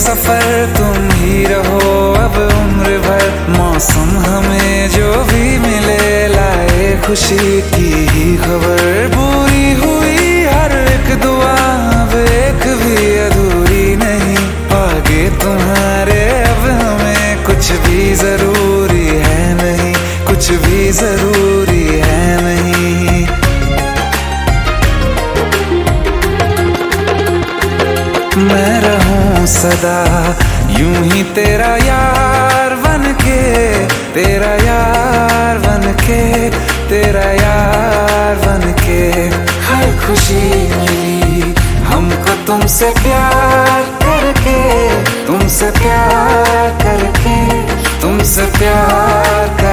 सफ़र तुम ही रहो, अब उम्र भर मौसम हमें जो भी मिले, लाए खुशी की ही खबर। पूरी हुई हर एक दुआ, अब एक भी अधूरी नहीं। आगे तुम्हारे अब हमें कुछ भी ज़रूरी है नहीं, कुछ भी ज़रूरी है नहीं। मैं रहूँ सदा यूँ ही तेरा यार बन के तेरा यार बन के तेरा यार बन के हर खुशी मिली। हमको तुमसे प्यार करके, तुमसे प्यार करके, तुमसे प्यार करके